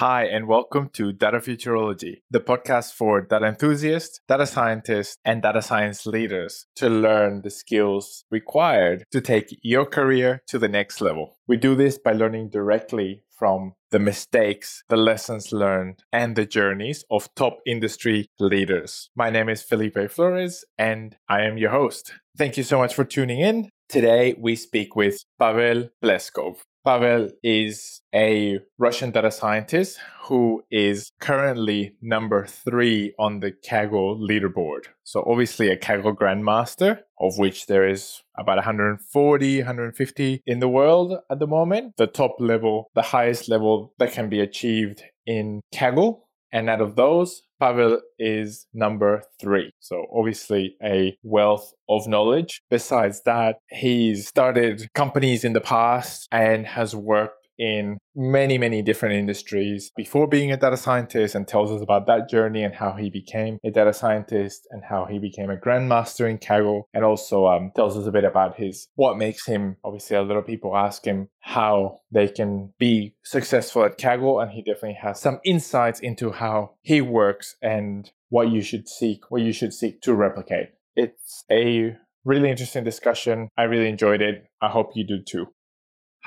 Hi, and welcome to Data Futurology, the podcast for data enthusiasts, data scientists, and data science leaders to learn the skills required to take your career to the next level. We do this by learning directly from the mistakes, the lessons learned, and the journeys of top industry leaders. My name is Felipe Flores, and I am your host. Thank you so much for tuning in. Today, we speak with Pavel Pleskov. Pavel is a Russian data scientist who is currently number three on the Kaggle leaderboard. So, obviously, a Kaggle Grandmaster, of which there is about 140, 150 in the world at the moment. The top level, the highest level that can be achieved in Kaggle and out of those, Pavel is number three. So obviously a wealth of knowledge. Besides that, he's started companies in the past and has worked in many, many different industries before being a data scientist and tells us about that journey and how he became a data scientist and how he became a grandmaster in Kaggle and also um, tells us a bit about his what makes him obviously a lot of people ask him how they can be successful at Kaggle and he definitely has some insights into how he works and what you should seek what you should seek to replicate. It's a really interesting discussion. I really enjoyed it. I hope you do too.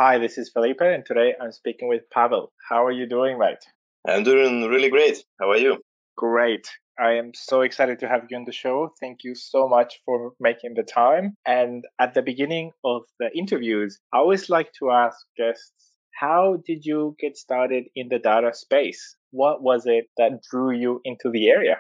Hi, this is Felipe, and today I'm speaking with Pavel. How are you doing, mate? I'm doing really great. How are you? Great. I am so excited to have you on the show. Thank you so much for making the time. And at the beginning of the interviews, I always like to ask guests, how did you get started in the data space? What was it that drew you into the area?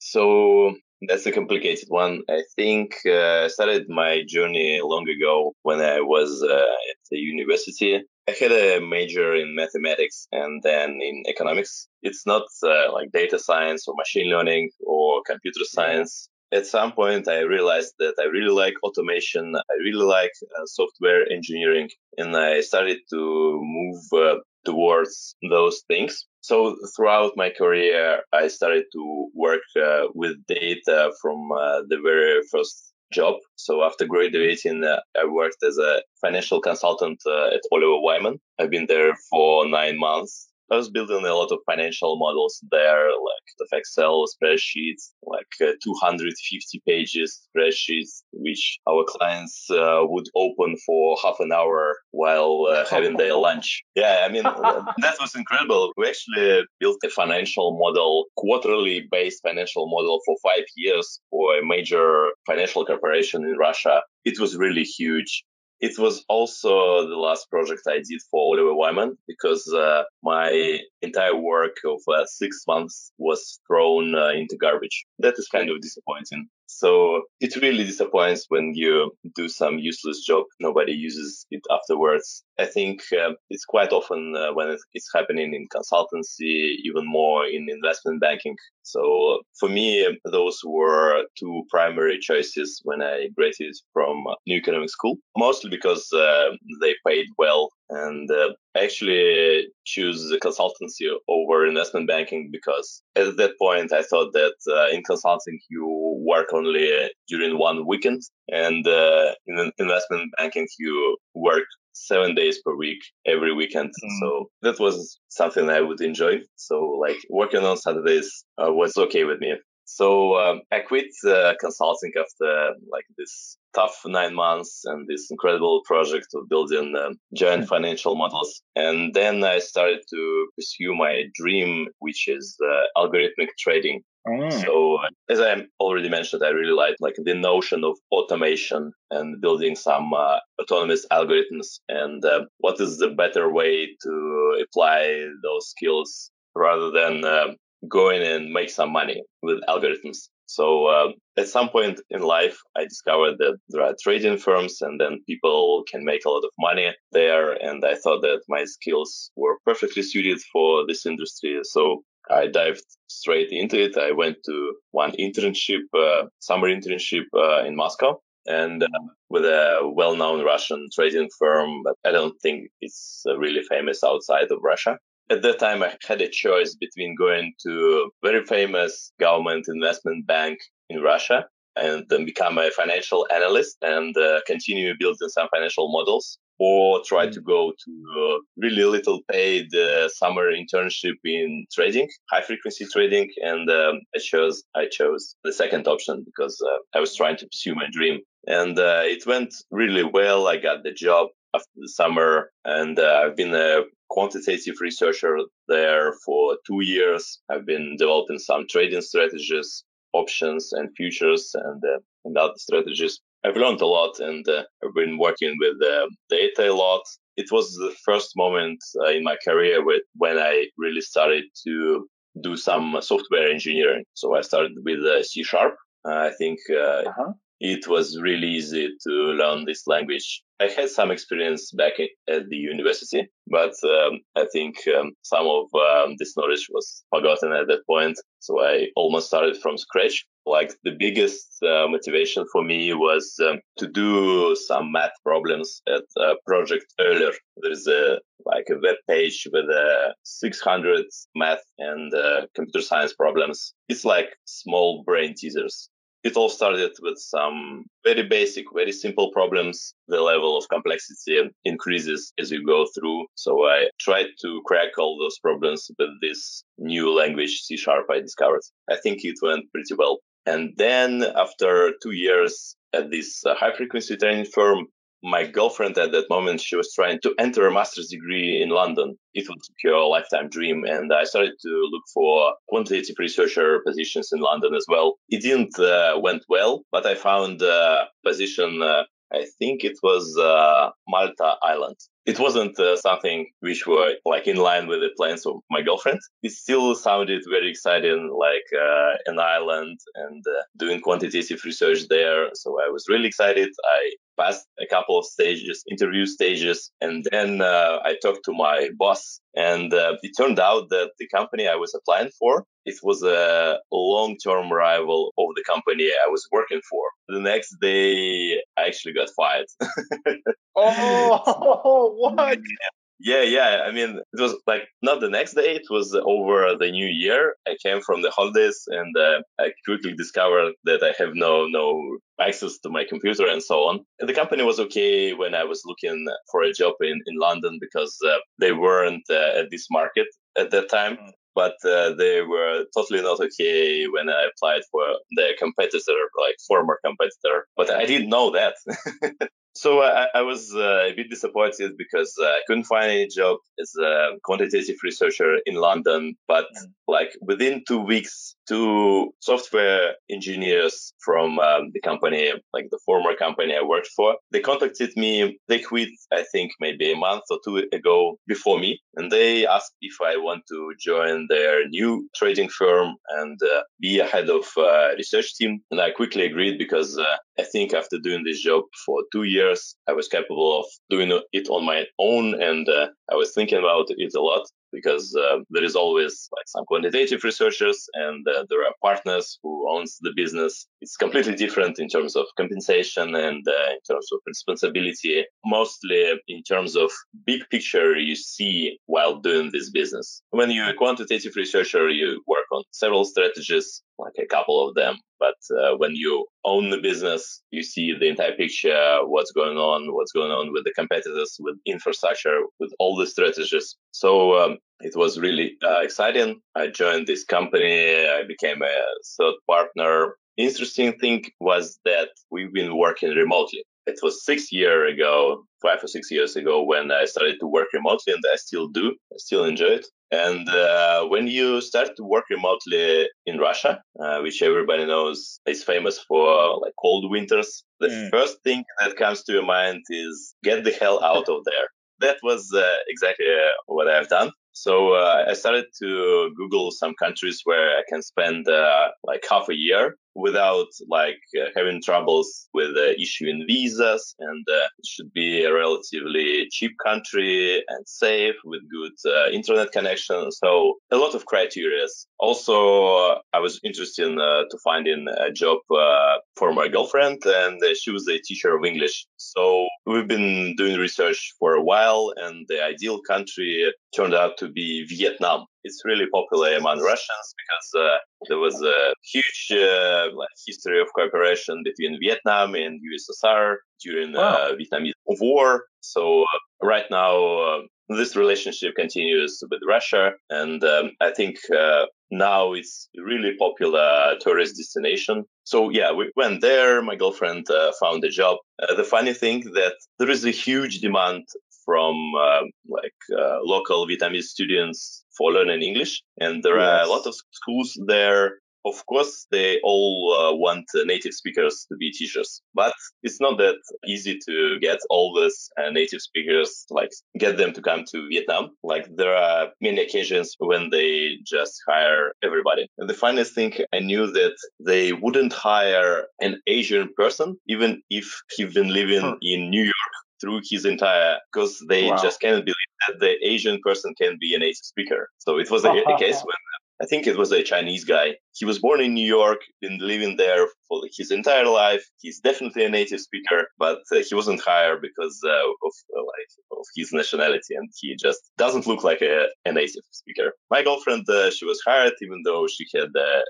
So that's a complicated one. I think uh, I started my journey long ago when I was uh, at the university. I had a major in mathematics and then in economics. It's not uh, like data science or machine learning or computer science. At some point, I realized that I really like automation. I really like uh, software engineering, and I started to move uh, towards those things. So throughout my career, I started to work uh, with data from uh, the very first job. So after graduating, uh, I worked as a financial consultant uh, at Oliver Wyman. I've been there for nine months I was building a lot of financial models there, like the Excel spreadsheets, like uh, 250 pages spreadsheets, which our clients uh, would open for half an hour while uh, having their lunch. Yeah, I mean, that was incredible. We actually built a financial model, quarterly based financial model for five years for a major financial corporation in Russia. It was really huge. It was also the last project I did for Oliver Wyman because uh, my entire work of uh, six months was thrown uh, into garbage. That is kind of disappointing. So it really disappoints when you do some useless job. Nobody uses it afterwards. I think uh, it's quite often uh, when it's happening in consultancy, even more in investment banking. So for me, those were two primary choices when I graduated from New Economic School, mostly because uh, they paid well and uh, actually choose consultancy over investment banking because at that point I thought that uh, in consulting you work only during one weekend and uh, in investment banking you work seven days per week every weekend. Mm. so that was something i would enjoy. So like working on saturdays uh, was okay with me. So um, I quit uh, consulting after like this tough nine months and this incredible project of building uh, giant financial models. And then I started to pursue my dream, which is uh, algorithmic trading. Mm. So as I already mentioned, I really like like the notion of automation and building some uh, autonomous algorithms. And uh, what is the better way to apply those skills rather than uh, go in and make some money with algorithms. So uh, at some point in life, I discovered that there are trading firms and then people can make a lot of money there. And I thought that my skills were perfectly suited for this industry. So I dived straight into it. I went to one internship, uh, summer internship uh, in Moscow and uh, with a well-known Russian trading firm, but I don't think it's uh, really famous outside of Russia at that time I had a choice between going to a very famous government investment bank in Russia and then become a financial analyst and uh, continue building some financial models or try to go to a really little paid uh, summer internship in trading, high frequency trading. And um, I chose, I chose the second option because uh, I was trying to pursue my dream. And uh, it went really well. I got the job after the summer and uh, I've been a quantitative researcher there for two years. I've been developing some trading strategies, options and futures and, uh, and other strategies. I've learned a lot and uh, I've been working with uh, data a lot. It was the first moment uh, in my career with, when I really started to do some software engineering. So I started with uh, C sharp. I think uh, uh-huh it was really easy to learn this language. I had some experience back at the university, but um, I think um, some of um, this knowledge was forgotten at that point. So I almost started from scratch. Like the biggest uh, motivation for me was um, to do some math problems at a project Euler. There's a like a web page with uh, 600 math and uh, computer science problems. It's like small brain teasers it all started with some very basic, very simple problems. The level of complexity increases as you go through. So I tried to crack all those problems with this new language, C sharp, I discovered. I think it went pretty well. And then after two years at this uh, high frequency trading firm, my girlfriend at that moment, she was trying to enter a master's degree in London. It was pure lifetime dream. And I started to look for quantitative researcher positions in London as well. It didn't uh, went well, but I found a position, uh, I think it was uh, Malta Island it wasn't uh, something which were like in line with the plans of my girlfriend. It still sounded very exciting, like uh, an island and uh, doing quantitative research there. So I was really excited. I passed a couple of stages, interview stages, and then uh, I talked to my boss. And uh, it turned out that the company I was applying for, it was a long-term rival of the company I was working for. The next day, I actually got fired. oh, what? Yeah, yeah. I mean, it was like not the next day. It was over the new year. I came from the holidays, and uh, I quickly discovered that I have no no access to my computer and so on. And the company was okay when I was looking for a job in in London because uh, they weren't uh, at this market at that time. Mm. But uh, they were totally not okay when I applied for their competitor, like former competitor. But I didn't know that. So I, I was uh, a bit disappointed because uh, I couldn't find any job as a quantitative researcher in London. But mm. like within two weeks, two software engineers from um, the company, like the former company I worked for, they contacted me. They quit, I think, maybe a month or two ago before me, and they asked if I want to join their new trading firm and uh, be a head of uh, research team. And I quickly agreed because uh, I think after doing this job for two years I was capable of doing it on my own, and uh, I was thinking about it a lot because uh, there is always like some quantitative researchers and uh, there are partners who owns the business. It's completely different in terms of compensation and uh, in terms of responsibility. Mostly in terms of big picture you see while doing this business. When you're a quantitative researcher you work on several strategies like a couple of them but uh, when you own the business you see the entire picture what's going on what's going on with the competitors with infrastructure with all the strategies so um, it was really uh, exciting. I joined this company. I became a third partner. Interesting thing was that we've been working remotely. It was six years ago, five or six years ago, when I started to work remotely, and I still do. I still enjoy it. And uh, when you start to work remotely in Russia, uh, which everybody knows is famous for like cold winters, the mm. first thing that comes to your mind is get the hell out of there that was uh, exactly uh, what I've done. So uh, I started to Google some countries where I can spend uh, like half a year without like uh, having troubles with uh, issuing visas, and uh, it should be a relatively cheap country and safe with good uh, internet connection. So a lot of criteria. Also, I was interested in, uh, to finding a job uh, for my girlfriend, and she was a teacher of English. So we've been doing research for a while, and the ideal country turned out to be Vietnam. It's really popular among Russians because uh, there was a huge uh, history of cooperation between Vietnam and USSR during the wow. Vietnamese War. So uh, right now, this relationship continues with Russia, and um, I think uh, now it's really popular tourist destination. So yeah, we went there. My girlfriend uh, found a job. Uh, the funny thing that there is a huge demand from um, like uh, local Vietnamese students for learning English, and there yes. are a lot of schools there of course, they all uh, want uh, native speakers to be teachers, but it's not that easy to get all these uh, native speakers, like get them to come to Vietnam. Like there are many occasions when they just hire everybody. And the funniest thing, I knew that they wouldn't hire an Asian person, even if he's been living huh. in New York through his entire because they wow. just cannot believe that the Asian person can be a native speaker. So it was a, a case when I think it was a Chinese guy. He was born in New York, been living there for his entire life. He's definitely a native speaker, but uh, he wasn't hired because uh, of uh, like of his nationality, and he just doesn't look like a, a native speaker. My girlfriend, uh, she was hired even though she had a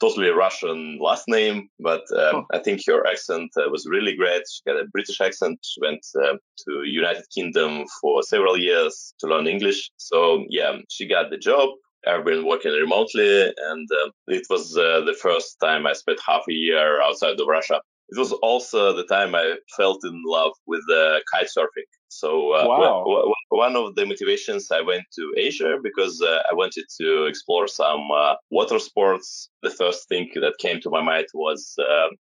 totally Russian last name, but um, oh. I think her accent uh, was really great. She got a British accent. She went uh, to United Kingdom for several years to learn English. So yeah, she got the job. I've been working remotely, and uh, it was uh, the first time I spent half a year outside of Russia. It was also the time I felt in love with uh, kite surfing. So uh, wow. w- w- one of the motivations I went to Asia because uh, I wanted to explore some uh, water sports. The first thing that came to my mind was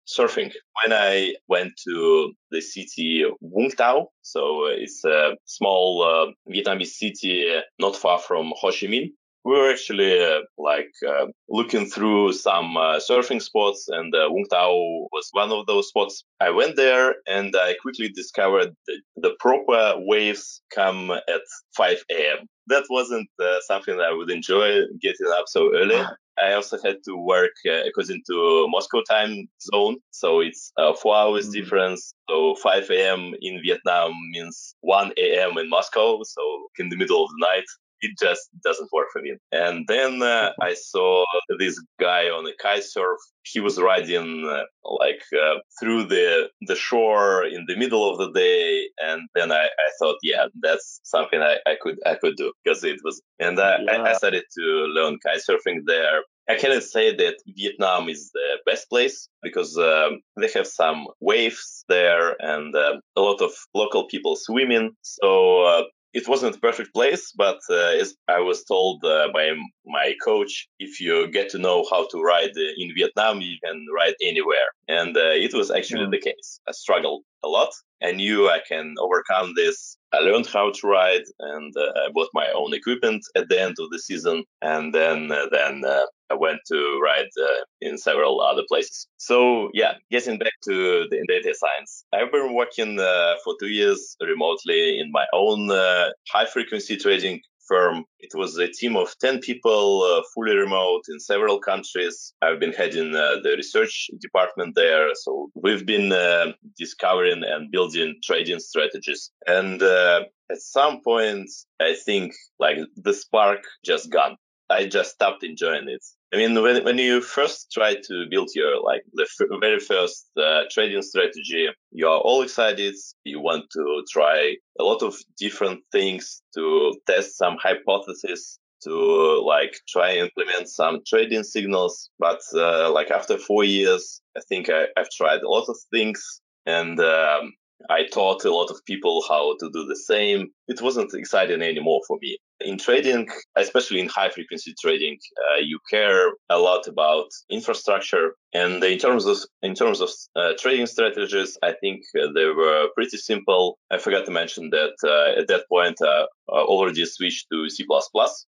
surfing. When I went to the city Vung Tau, so it's a small Vietnamese city not far from Ho Chi Minh, we were actually uh, like uh, looking through some uh, surfing spots and uh, Vung Tau was one of those spots. I went there and I quickly discovered that the proper waves come at 5 a.m. That wasn't uh, something that I would enjoy getting up so early. I also had to work uh, according to Moscow time zone. So it's uh, four hours mm-hmm. difference. So 5 a.m. in Vietnam means 1 a.m. in Moscow. So in the middle of the night it just doesn't work for me. And then uh, I saw this guy on a kite surf. He was riding uh, like uh, through the the shore in the middle of the day, and then I, I thought, yeah, that's something I, I could I could do because it was. And I, yeah. I started to learn kite surfing there. I cannot say that Vietnam is the best place because um, they have some waves there and uh, a lot of local people swimming. So uh, it wasn't a perfect place, but uh, as I was told uh, by my coach, if you get to know how to ride in Vietnam, you can ride anywhere. And uh, it was actually mm. the case. I struggled a lot. I knew I can overcome this. I learned how to ride and uh, I bought my own equipment at the end of the season. And then, uh, then uh, I went to ride uh, in several other places. So yeah, getting back to the data science, I've been working uh, for two years remotely in my own uh, high frequency trading firm. It was a team of 10 people, uh, fully remote in several countries. I've been heading uh, the research department there. So we've been uh, discovering and building trading strategies. And uh, at some point, I think like the spark just gone. I just stopped enjoying it. I mean, when, when you first try to build your, like, the f- very first uh, trading strategy, you are all excited. You want to try a lot of different things to test some hypotheses to like try and implement some trading signals. But uh, like after four years, I think I, have tried a lot of things and um, I taught a lot of people how to do the same. It wasn't exciting anymore for me. In trading, especially in high frequency trading, uh, you care a lot about infrastructure. And in terms of in terms of uh, trading strategies, I think uh, they were pretty simple. I forgot to mention that uh, at that point, uh, I already switched to C++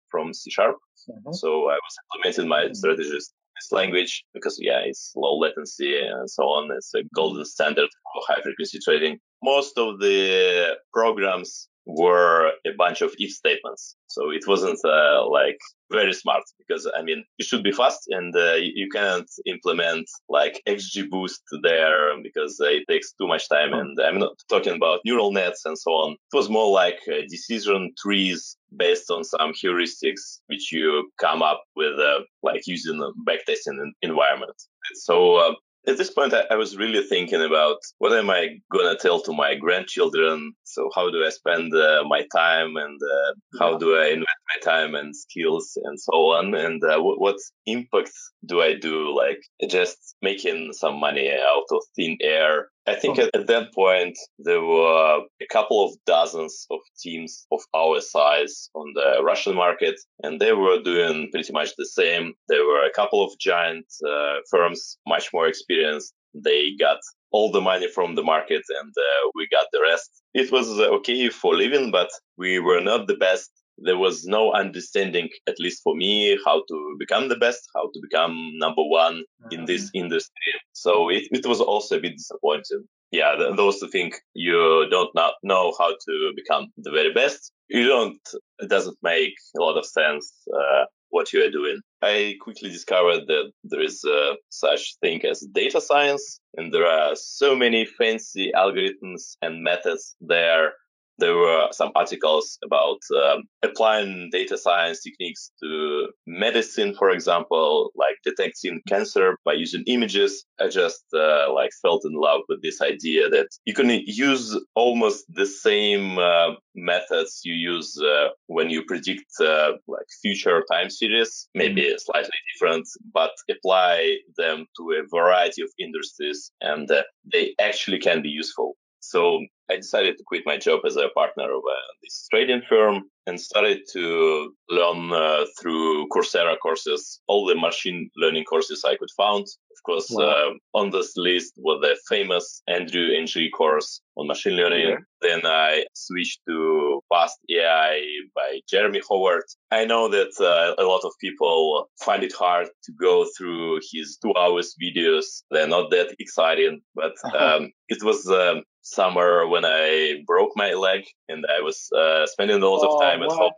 from C sharp. Mm-hmm. So I was implementing my mm-hmm. strategies this language because yeah, it's low latency and so on. It's a golden standard for high frequency trading. Most of the programs were a bunch of if statements. So it wasn't uh, like very smart because I mean it should be fast and uh, you can't implement like XGBoost there because uh, it takes too much time. Hmm. And I'm not talking about neural nets and so on. It was more like uh, decision trees based on some heuristics which you come up with uh, like using a backtesting environment. So uh, at this point, I, I, was really thinking about what am I gonna tell to my grandchildren. So how do I spend uh, my time, and uh, how do I invest my time and skills, and so on, and uh, what, what impact do I do? Like just making some money out of thin air I think at, at, that point there were a couple of dozens of teams of our size on the Russian market, and they were doing pretty much the same. There were a couple of giant uh, firms, much more experienced. They got all the money from the market, and uh, we got the rest. It was okay for living, but we were not the best there was no understanding, at least for me, how to become the best, how to become number one mm-hmm. in this mm-hmm. industry. So it, it was also a bit disappointing. Yeah, those who think you don't know how to become the very best, you don't, it doesn't make a lot of sense uh, what you are doing. I quickly discovered that there is uh, such thing as data science, and there are so many fancy algorithms and methods there there were some articles about um, applying data science techniques to medicine, for example, like detecting cancer by using images. I just uh, like felt in love with this idea that you can use almost the same uh, methods you use uh, when you predict uh, like future time series, maybe mm-hmm. slightly different, but apply them to a variety of industries, and uh, they actually can be useful. So I decided to quit my job as a partner of uh, this trading firm and started to learn uh, through Coursera courses, all the machine learning courses I could find. Of course, wow. uh, on this list was the famous Andrew Ng course on machine learning. Yeah. Then I switched to Fast AI by Jeremy Howard. I know that uh, a lot of people find it hard to go through his two hours videos. They're not that exciting, but um, it was um, summer when I broke my leg and I was uh, spending a lot of oh, time at home.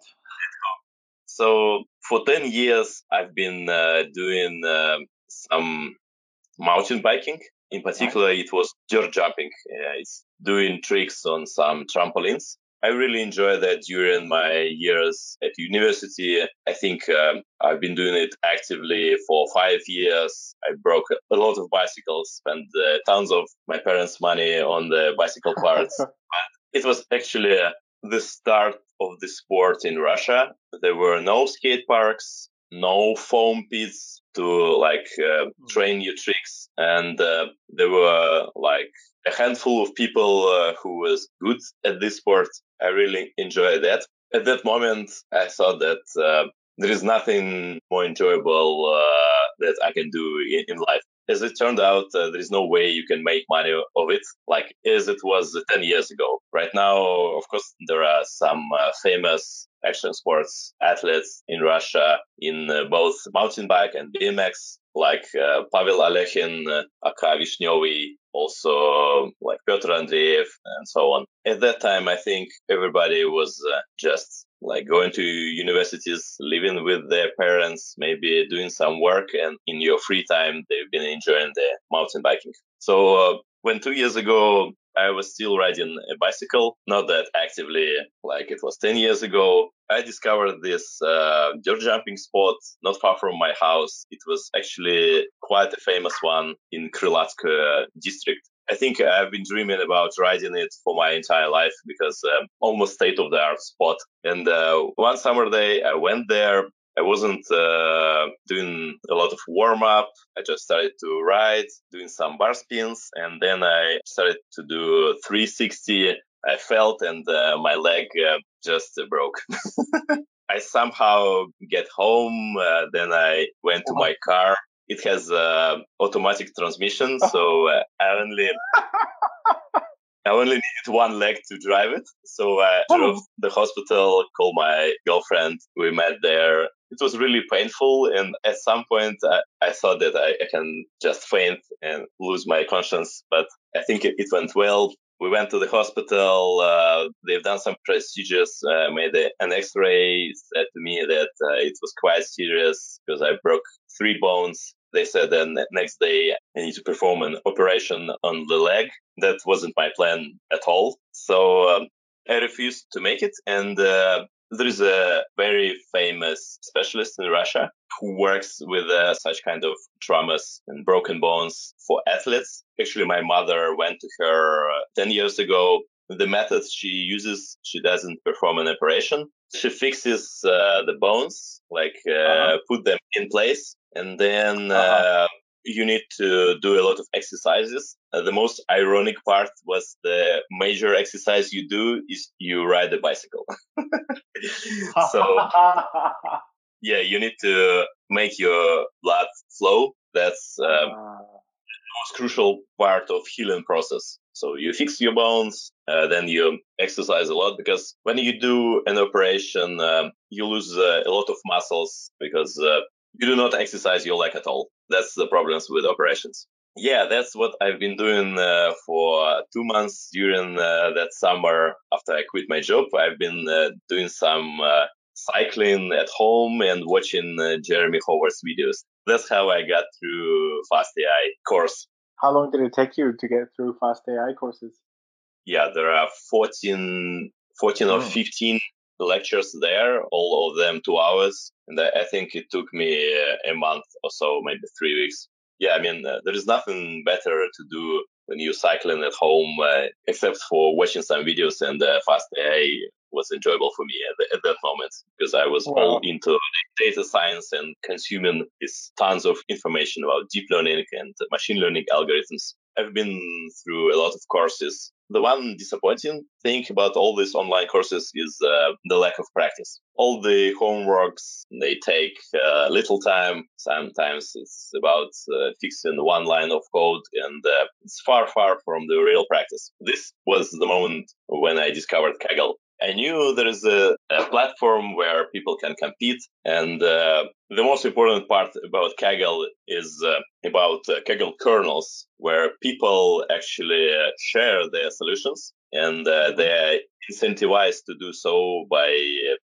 So for 10 years, I've been uh, doing uh, some mountain biking. In particular, it was dirt jumping. it's doing tricks on some trampolines. I really enjoyed that during my years at university. I think um, I've been doing it actively for five years. I broke a lot of bicycles, spent uh, tons of my parents' money on the bicycle parts. but it was actually uh, the start of the sport in Russia. There were no skate parks, no foam pits to like uh, hmm. train new tricks, and uh, there were like a handful of people uh, who was good at this sport I really enjoyed that. At that moment, I thought that uh, there is nothing more enjoyable uh, that I can do in, in, life. As it turned out, uh, there is no way you can make money of it like as it was 10 years ago. Right now, of course, there are some uh, famous action sports athletes in Russia in uh, both mountain bike and BMX, like uh, Pavel Alechin, uh, Aka Vishnyovi, also like Petr Andreev and so on. At that time, I think everybody was uh, just like going to universities, living with their parents, maybe doing some work, and in your free time, they've been enjoying the mountain biking. So uh, when two years ago I was still riding a bicycle, not that actively like it was 10 years ago. I discovered this uh, dirt jumping spot not far from my house. It was actually quite a famous one in Krylatsk district. I think I've been dreaming about riding it for my entire life because um, almost state of the art spot. And uh, one summer day, I went there. I wasn't uh, doing a lot of warm up. I just started to ride, doing some bar spins, and then I started to do 360. I felt, and uh, my leg uh, just broke. I somehow get home. Uh, then I went to my car. It has uh, automatic transmission, so uh, I only I only needed one leg to drive it. So I oh. drove the hospital, called my girlfriend. We met there. It was really painful. And at some point, I, I thought that I, I, can just faint and lose my conscience. But I think it, it went well. we went to the hospital. Uh, they've done some procedures, uh, made a, an X-ray. Said to me that uh, it was quite serious because I broke three bones. They said then next day I need to perform an operation on the leg. That wasn't my plan at all. So um, I refused to make it, and uh, there is a very famous specialist in Russia who works with uh, such kind of traumas and broken bones for athletes. Actually, my mother went to her uh, 10 years ago. The methods she uses, she doesn't perform an operation. She fixes uh, the bones, like uh, uh-huh. put them in place, and then uh-huh. Uh, you need to do a lot of exercises. Uh, the most ironic part was the major exercise you do is you ride a bicycle. so yeah, you need to make your blood flow. That's um, uh. the most crucial part of healing process. So you fix your bones, uh, then you exercise a lot because when you do an operation, um, you lose uh, a lot of muscles because uh, you do not exercise your leg at all. That's the problems with operations. Yeah, that's what I've been doing uh, for two months during uh, that summer after I quit my job. I've been uh, doing some cycling at home and watching Jeremy Howard's videos. That's how I got through Fast AI course. How long did it take you to get through Fast AI courses? Yeah, there are 14, 14 or hmm. 15 lectures there, all of them two hours. And I think it took me a month or so, maybe three weeks. Yeah, I mean, uh, there is nothing better to do when you're cycling at home, uh, except for watching some videos and uh, Fast AI was enjoyable for me at, the, at that moment because I was wow. all into data science and consuming this tons of information about deep learning and machine learning algorithms. I've been through a lot of courses the one disappointing thing about all these online courses is uh, the lack of practice. All the homeworks, they take uh, little time. Sometimes it's about uh, fixing one line of code and uh, it's far, far from the real practice. This was the moment when I discovered Kaggle. I knew there is a, a, platform where people can compete. And uh, the most important part about Kaggle is uh, about uh, Kaggle kernels, where people actually uh, share their solutions and uh, mm-hmm. they're incentivized to do so by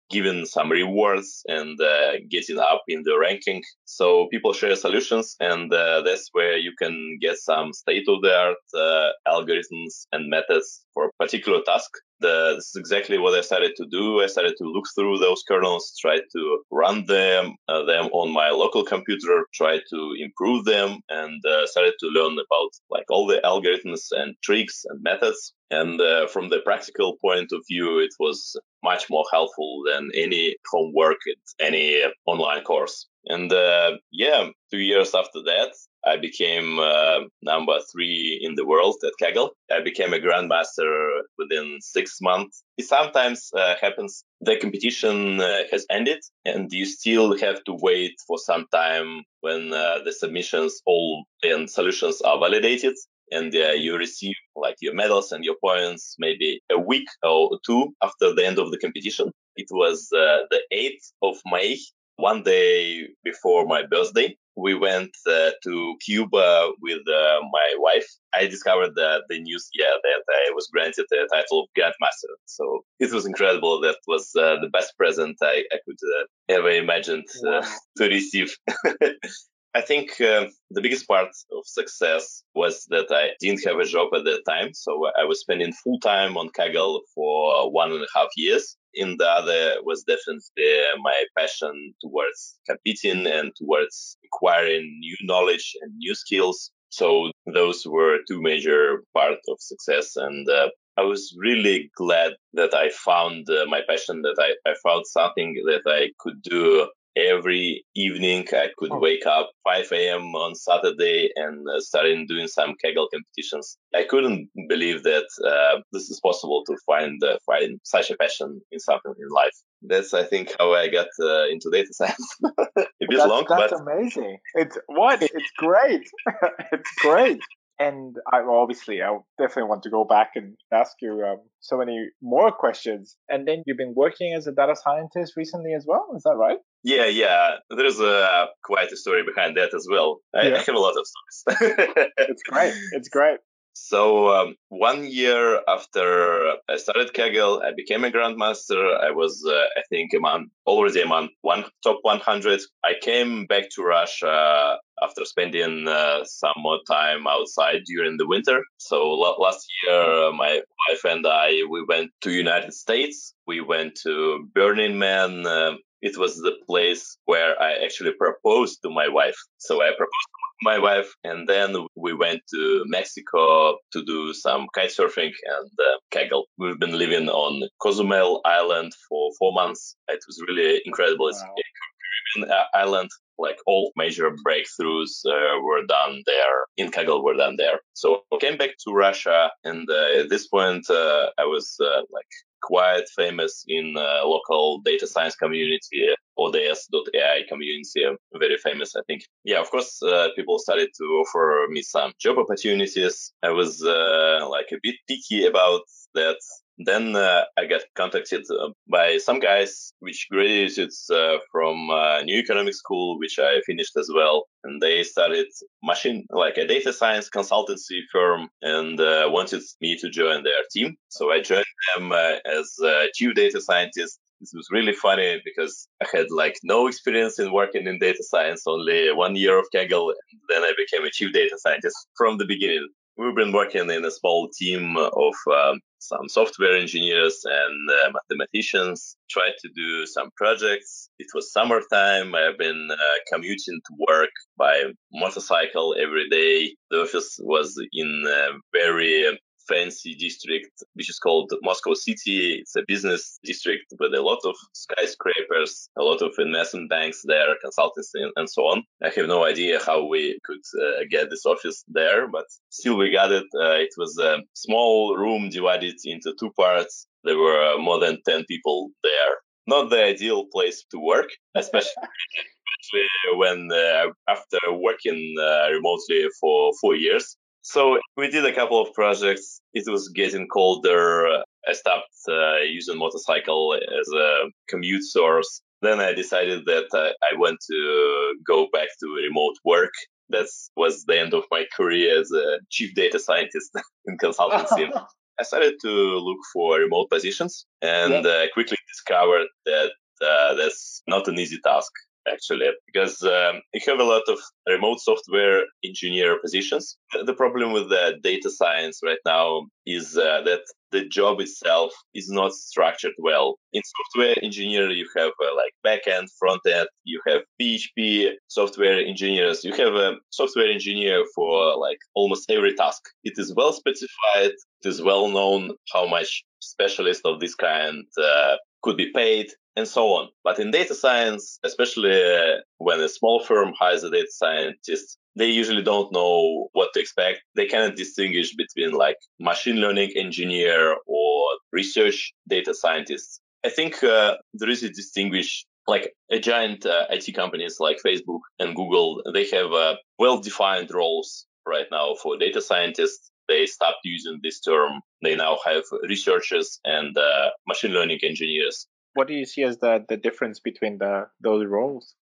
giving some rewards and uh, getting up in the ranking. So people share solutions, and uh, that's where you can get some state of the art uh, algorithms and methods for a particular task. The, this is exactly what I started to do. I started to look through those kernels, try to run them, uh, them on my local computer, try to improve them, and uh, started to learn about like all the algorithms and tricks and methods. And uh, from the practical point of view, it was much more helpful than any homework at any online course. And uh, yeah, two years after that, I became uh, number three in the world at Kaggle. I became a grandmaster within six months. It sometimes uh, happens the competition uh, has ended and you still have to wait for some time when uh, the submissions all and solutions are validated and uh, you receive like your medals and your points maybe a week or two after the end of the competition. It was uh, the 8th of May, one day before my birthday. We went uh, to Cuba with uh, my wife. I discovered the news, yeah, that I was granted the title of Grandmaster. So it was incredible. That was uh, the best present I, I could uh, ever imagined wow. to receive. I think uh, the biggest part of success was that I didn't have a job at that time. So I was spending full time on Kaggle for one and a half years. In the other was definitely my passion towards competing and towards acquiring new knowledge and new skills. So those were two major parts of success. And uh, I was really glad that I found uh, my passion, that I, I found something that I could do every evening I could oh. wake up 5 a.m. on Saturday and uh, starting doing some Kaggle competitions. I couldn't believe that uh, this is possible to find uh, find such a passion in something in life. That's I think how I got uh, into data science. a bit that's, long, that's but amazing. It's what? It's great. it's great. And I obviously I definitely want to go back and ask you um, so many more questions. And then you've been working as a data scientist recently as well. Is that right? Yeah, yeah. There's a quite a story behind that as well. I, yeah. I have a lot of stories. it's great. It's great. So um, one year after I started Kaggle, I became a grandmaster. I was, uh, I think, among already among one top 100. I came back to Russia after spending uh, some more time outside during the winter. So last year, uh, my wife and I we went to United States. We went to Burning Man. Uh, it was the place where I actually proposed to my wife. So I proposed to my wife, and then we went to Mexico to do some kite surfing and uh, kaggle. We've been living on Cozumel Island for four months. It was really incredible. Wow. It's a Caribbean uh, island. Like all major breakthroughs uh, were done there in Kaggle were done there. So I came back to Russia, and uh, at this point uh, I was uh, like quite famous in uh, local data science community, ODS.ai community, very famous, I think. Yeah, of course, uh, people started to offer me some job opportunities. I was uh, like a bit picky about that then uh, I got contacted uh, by some guys which graduated uh, from uh, New Economic School, which I finished as well. And they started machine, like a data science consultancy firm and wanted me to join their team. So I joined them as chief data scientist. This was really funny because I had like no experience in working in data science, only one year of Kaggle, and then I became a chief data scientist from the beginning. We've been working in a small team of um, some software engineers and uh, mathematicians, tried to do some projects. It was summertime. I've been uh, commuting to work by motorcycle every day. The office was in a very fancy district, which is called Moscow City. It's a business district with a lot of skyscrapers, a lot of investment banks there, consultancy, and so on. I have no idea how we could uh, get this office there, but still we got it. Uh, it was a small room divided into two parts. There were uh, more than 10 people there. Not the ideal place to work, especially when uh, after working uh, remotely for four years, so we did a couple of projects. It was getting colder. I stopped uh, using motorcycle as a commute source. Then I decided that uh, I want to go back to remote work. That was the end of my career as a chief data scientist in consultancy. I started to look for remote positions and uh, quickly discovered that uh, that's not an easy task actually, because um, you have a lot of remote software engineer positions. The problem with the data science right now is uh, that the job itself is not structured well. In software engineer, you have uh, like backend, front end, you have PHP software engineers, you have a software engineer for like almost every task. It is well specified. It is well known how much specialist of this kind uh, could be paid and so on. But in data science, especially uh, when a small firm hires a data scientist, they usually don't know what to expect. They cannot distinguish between like machine learning engineer or research data scientist. I think uh, there is a distinguish like a giant uh, IT companies like Facebook and Google. They have uh, well-defined roles right now for data scientists. They stopped using this term. They now have researchers and uh, machine learning engineers what do you see as the, the difference between the those roles?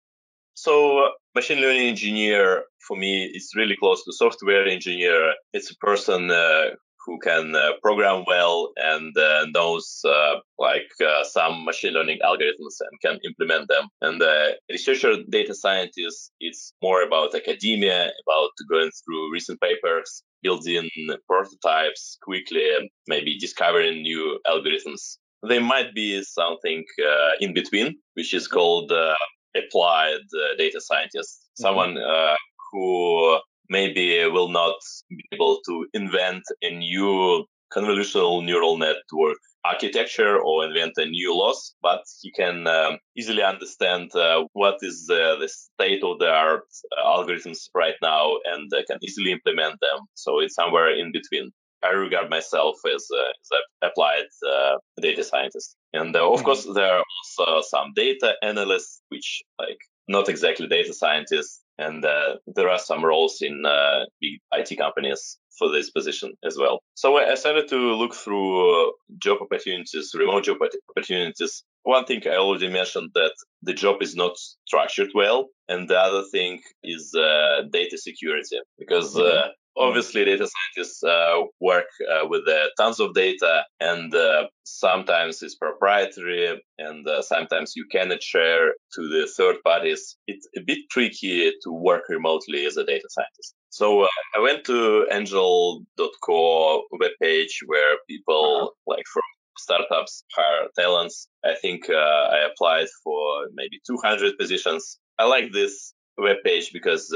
So, machine learning engineer for me is really close to software engineer. It's a person uh, who can uh, program well and uh, knows uh, like uh, some machine learning algorithms and can implement them. And the researcher data scientist, it's more about academia, about going through recent papers, building prototypes quickly, and maybe discovering new algorithms there might be something uh, in between, which is called uh, applied uh, data scientist, mm-hmm. someone uh, who maybe will not be able to invent a new convolutional neural network architecture or invent a new loss, but he can um, easily understand uh, what is uh, the state of the art uh, algorithms right now and uh, can easily implement them. So it's somewhere in between. I regard myself as, uh, as an applied uh, data scientist. And uh, of mm-hmm. course, there are also some data analysts, which like not exactly data scientists. and uh, there are some roles in uh, big IT companies for this position as well. So I started to look through uh, job opportunities, remote job opportunities. One thing I already mentioned that the job is not structured well, and the other thing is uh, data security because uh, mm-hmm. Obviously, data scientists uh, work uh, with uh, tons of data, and uh, sometimes it's proprietary, and uh, sometimes you cannot share to the third parties. It's a bit tricky to work remotely as a data scientist. So uh, I went to angel.co webpage where people uh-huh. like from startups hire talents. I think I applied for maybe 200 positions. I like this webpage because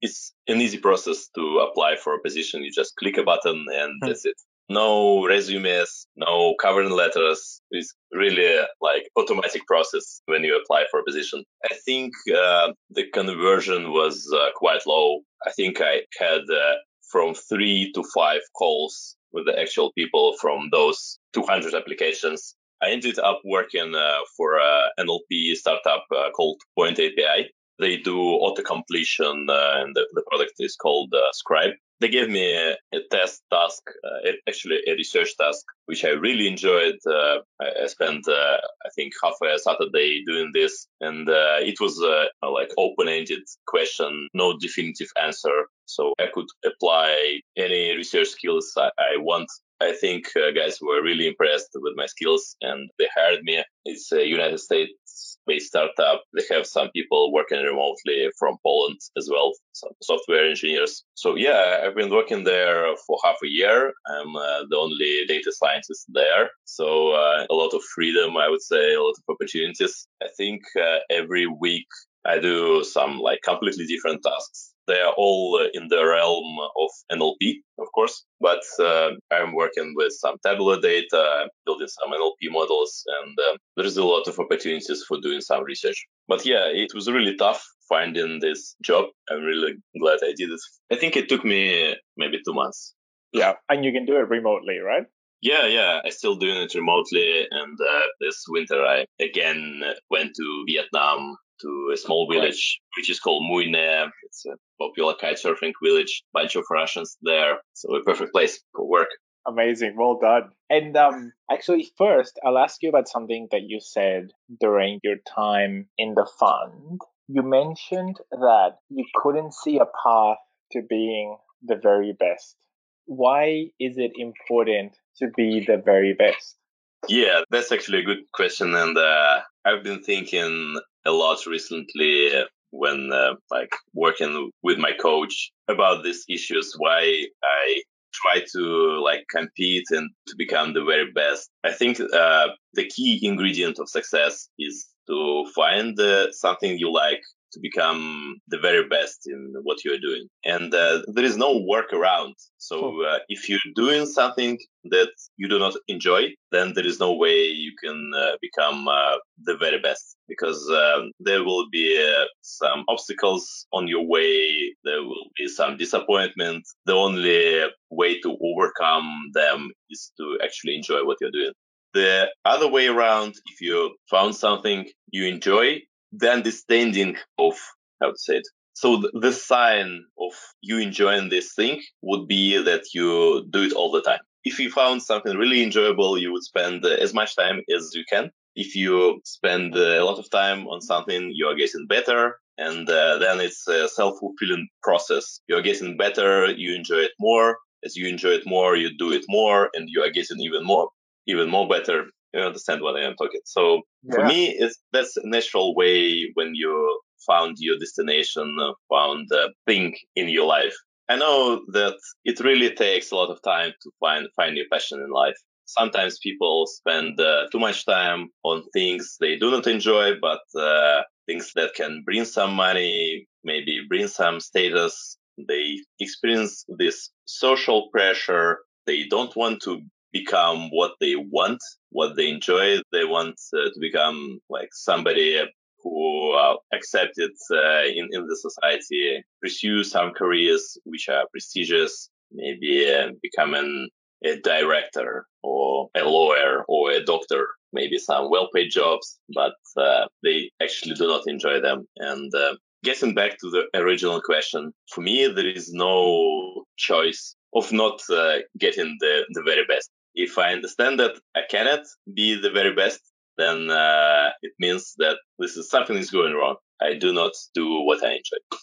it's an easy process to apply for a position. You just click a button and hmm. that's it. No resumes, no covering letters. It's really like automatic process when you apply for a position. I think uh, the conversion was uh, quite low. I think I had uh, from three to five calls with the actual people from those 200 applications. I ended up working uh, for an NLP startup uh, called Point API they do auto completion, uh, and the, the, product is called uh, Scribe. They gave me a, a test task, uh, actually a research task, which I really enjoyed. Uh, I, I, spent, uh, I think, half a Saturday doing this, and uh, it was like open-ended question, no definitive answer. So I could apply any research skills I, I want I think uh, guys were really impressed with my skills and they hired me. It's a United States based startup. They have some people working remotely from Poland as well, some software engineers. So yeah, I've been working there for half a year. I'm uh, the only data scientist there. So uh, a lot of freedom, I would say, a lot of opportunities. I think uh, every week I do some like completely different tasks. They are all uh, in the realm of NLP, of course, but uh, I'm working with some tabular data, building some NLP models, and uh, there's a lot of opportunities for doing some research. But yeah, it was really tough finding this job. I'm really glad I did it. I think it took me maybe two months. Yeah, and you can do it remotely, right? Yeah, yeah, I still doing it remotely. And uh, this winter, I again went to Vietnam to a small village which is called Muine. It's a popular kite surfing village. Bunch of Russians there, so a perfect place for work. Amazing, well done. And um, actually, first, I'll ask you about something that you said during your time in the fund. You mentioned that you couldn't see a path to being the very best. Why is it important to be the very best? Yeah, that's actually a good question, and uh, I've been thinking a lot recently when uh, like working with my coach about these issues. Why I try to like compete and to become the very best. I think uh, the key ingredient of success is to find uh, something you like to become the very best in what you're doing. And uh, there is no workaround. So uh, if you're doing something that you do not enjoy, then there is no way you can uh, become uh, the very best because um, there will be uh, some obstacles on your way. There will be some disappointment. The only way to overcome them is to actually enjoy what you're doing. The other way around, if you found something you enjoy, the understanding of how to say it. So the, sign of you enjoying this thing would be that you do it all the time. If you found something really enjoyable, you would spend uh, as much time as you can. If you spend uh, a lot of time on something, you are getting better. And uh, then it's a self-fulfilling process. You're getting better. You enjoy it more. As you enjoy it more, you do it more and you are getting even more, even more better you understand what I am talking. So yeah. for me, it's that's a natural way when you found your destination, uh, found a thing in your life. I know that it really takes a lot of time to find find your passion in life. Sometimes people spend uh, too much time on things they do not enjoy, but uh, things that can bring some money, maybe bring some status. They experience this social pressure. They don't want to become what they want, what they enjoy. They want uh, to become like somebody who are accepted uh, in, in the society, pursue some careers which are prestigious, maybe uh, becoming a director or a lawyer or a doctor, maybe some well-paid jobs, but uh, they actually do not enjoy them. And uh, getting back to the original question, for me, there is no choice of not uh, getting the, the very best. If I understand that I cannot be the very best, then uh, it means that this is something is going wrong. I do not do what I enjoy.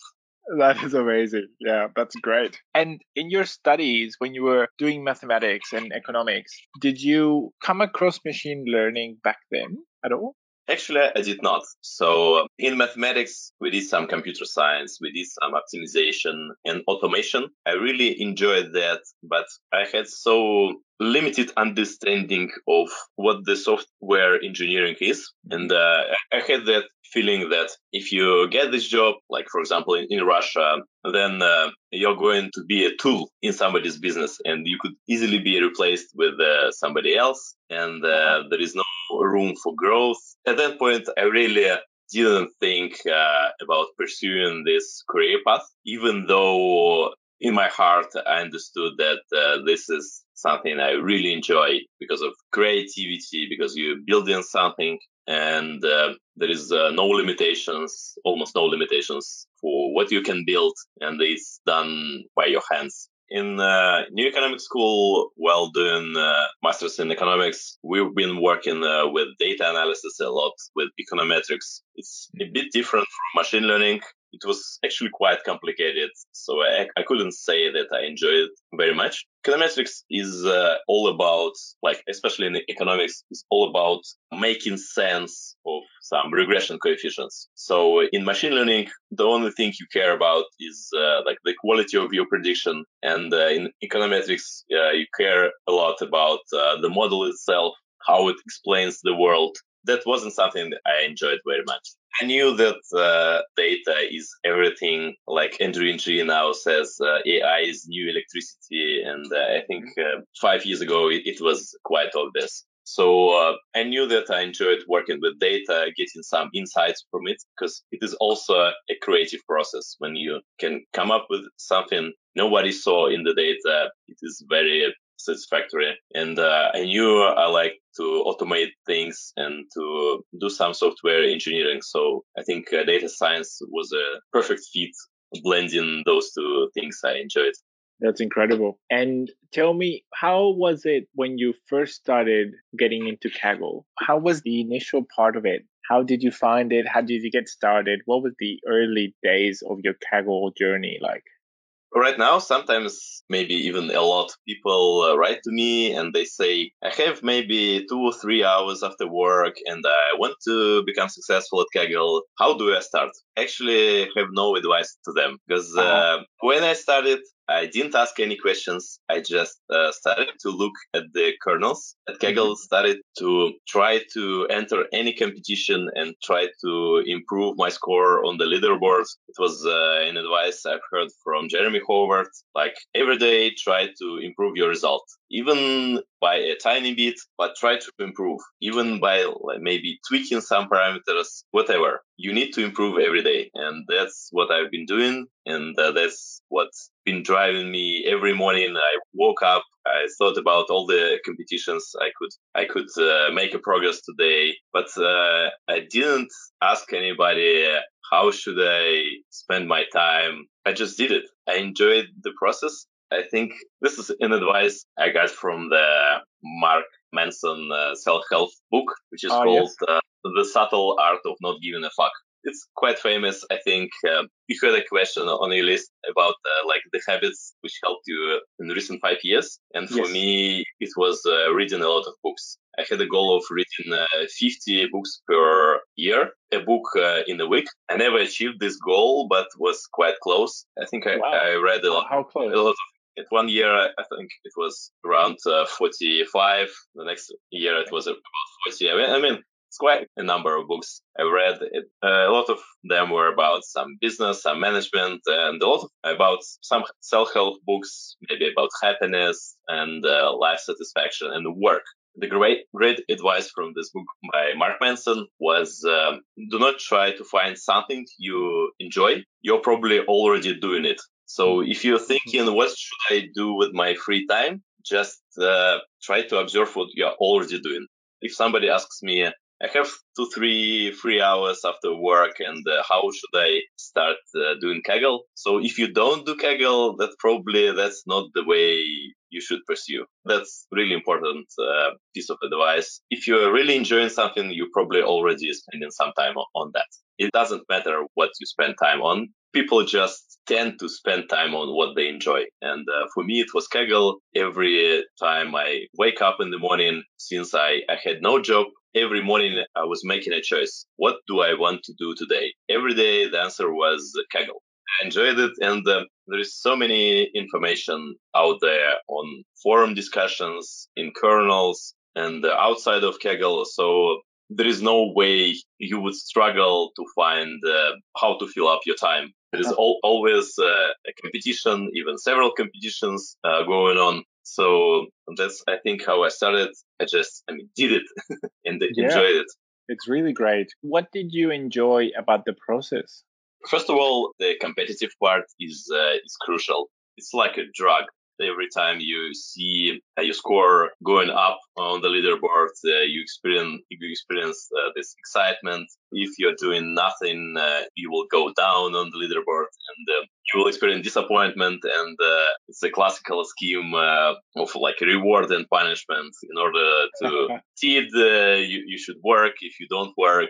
That is amazing. Yeah, that's great. And in your studies, when you were doing mathematics and economics, did you come across machine learning back then at all? Actually, I did not. So in mathematics, we did some computer science, we did some optimization and automation. I really enjoyed that, but I had so limited understanding of what the software engineering is. And uh, I had that feeling that if you get this job, like for example in, in Russia, then uh, you're going to be a tool in somebody's business and you could easily be replaced with uh, somebody else. And uh, there is no room for growth. At that point, I really didn't think uh, about pursuing this career path, even though in my heart I understood that uh, this is something I really enjoy because of creativity, because you're building something and uh, there is uh, no limitations, almost no limitations for what you can build, and it's done by your hands. In uh, New Economic School, while doing uh, masters in economics, we've been working uh, with data analysis a lot, with econometrics. It's a bit different from machine learning it was actually quite complicated. So I, I couldn't say that I enjoyed it very much. Econometrics is uh, all about, like, especially in economics, is all about making sense of some regression coefficients. So in machine learning, the only thing you care about is uh, like the quality of your prediction. And uh, in econometrics, uh, you care a lot about uh, the model itself, how it explains the world. That wasn't something that I enjoyed very much. I knew that uh, data is everything. Like Andrew Ng now says, uh, AI is new electricity, and uh, I think uh, five years ago it, it, was quite obvious. So uh, I knew that I enjoyed working with data, getting some insights from it, because it is also a creative process. When you can come up with something nobody saw in the data, it is very satisfactory. And uh, I knew I like to automate things and to do some software engineering. So I think uh, data science was a perfect fit, blending those two things I enjoyed. That's incredible. And tell me, how was it when you first started getting into Kaggle? How was the initial part of it? How did you find it? How did you get started? What was the early days of your Kaggle journey like? Right now sometimes maybe even a lot of people uh, write to me and they say i have maybe two or three hours after work and i want to become successful at kaggle how do i start actually have no advice to them because uh-huh. uh, when i started I didn't ask any questions. I just uh, started to look at the kernels. At Kaggle, mm-hmm. started to try to enter any competition and try to improve my score on the leaderboard. It was uh, an advice I've heard from Jeremy Howard. Like every day, try to improve your result, even by a tiny bit, but try to improve, even by like, maybe tweaking some parameters, whatever. You need to improve every day, and that's what I've been doing, and uh, that's what's been driving me every morning. I woke up, I thought about all the competitions I could I could uh, make a progress today, but uh, I didn't ask anybody how should I spend my time. I just did it. I enjoyed the process. I think this is an advice I got from the Mark Manson uh, self-help book, which is oh, called yes. uh, The Subtle Art of Not Giving a Fuck it's quite famous. I think uh, you had a question on your list about uh, like the habits which helped you in the recent five years. And for yes. me, it was uh, reading a lot of books. I had a goal of reading uh, 50 books per year, a book uh, in a week. I never achieved this goal, but was quite close. I think I, wow. I read a lot, How close? a lot of at one year, I think it was around uh, 45. The next year, it was about 40. I mean, I mean it's quite a number of books I read. It, uh, a lot of them were about some business, some management, and a lot of, about some self-help books, maybe about happiness and uh, life satisfaction and work. The great, great advice from this book by Mark Manson was um, do not try to find something you enjoy. You're probably already doing it. So mm-hmm. if you're thinking, what should I do with my free time? Just uh, try to observe what you're already doing if somebody asks me I have two, three, three hours after work, and uh, how should I start uh, doing Kaggle? So if you don't do Kaggle, that probably that's not the way you should pursue. That's really important uh, piece of advice. If you're really enjoying something, you probably already spending some time on that. It doesn't matter what you spend time on. People just tend to spend time on what they enjoy. And uh, for me, it was Kaggle. Every time I wake up in the morning, since I, I had no job, every morning I was making a choice. What do I want to do today? Every day the answer was Kaggle. I enjoyed it, and uh, there is so many information out there on forum discussions, in kernels, and outside of Kaggle. So there is no way you would struggle to find uh, how to fill up your time. There is al- always uh, a competition, even several competitions uh, going on. So that's, I think, how I started. I just, I mean, did it and yeah. enjoyed it. It's really great. What did you enjoy about the process? First of all, the competitive part is uh, is crucial. It's like a drug every time you see uh, your score going up on the leaderboard, uh, you experience you experience uh, this excitement. If you're doing nothing, uh, you will go down on the leaderboard, and uh, you will experience disappointment. And uh, it's a classical scheme of like reward and punishment. In order to seed, you you should work. If you don't work,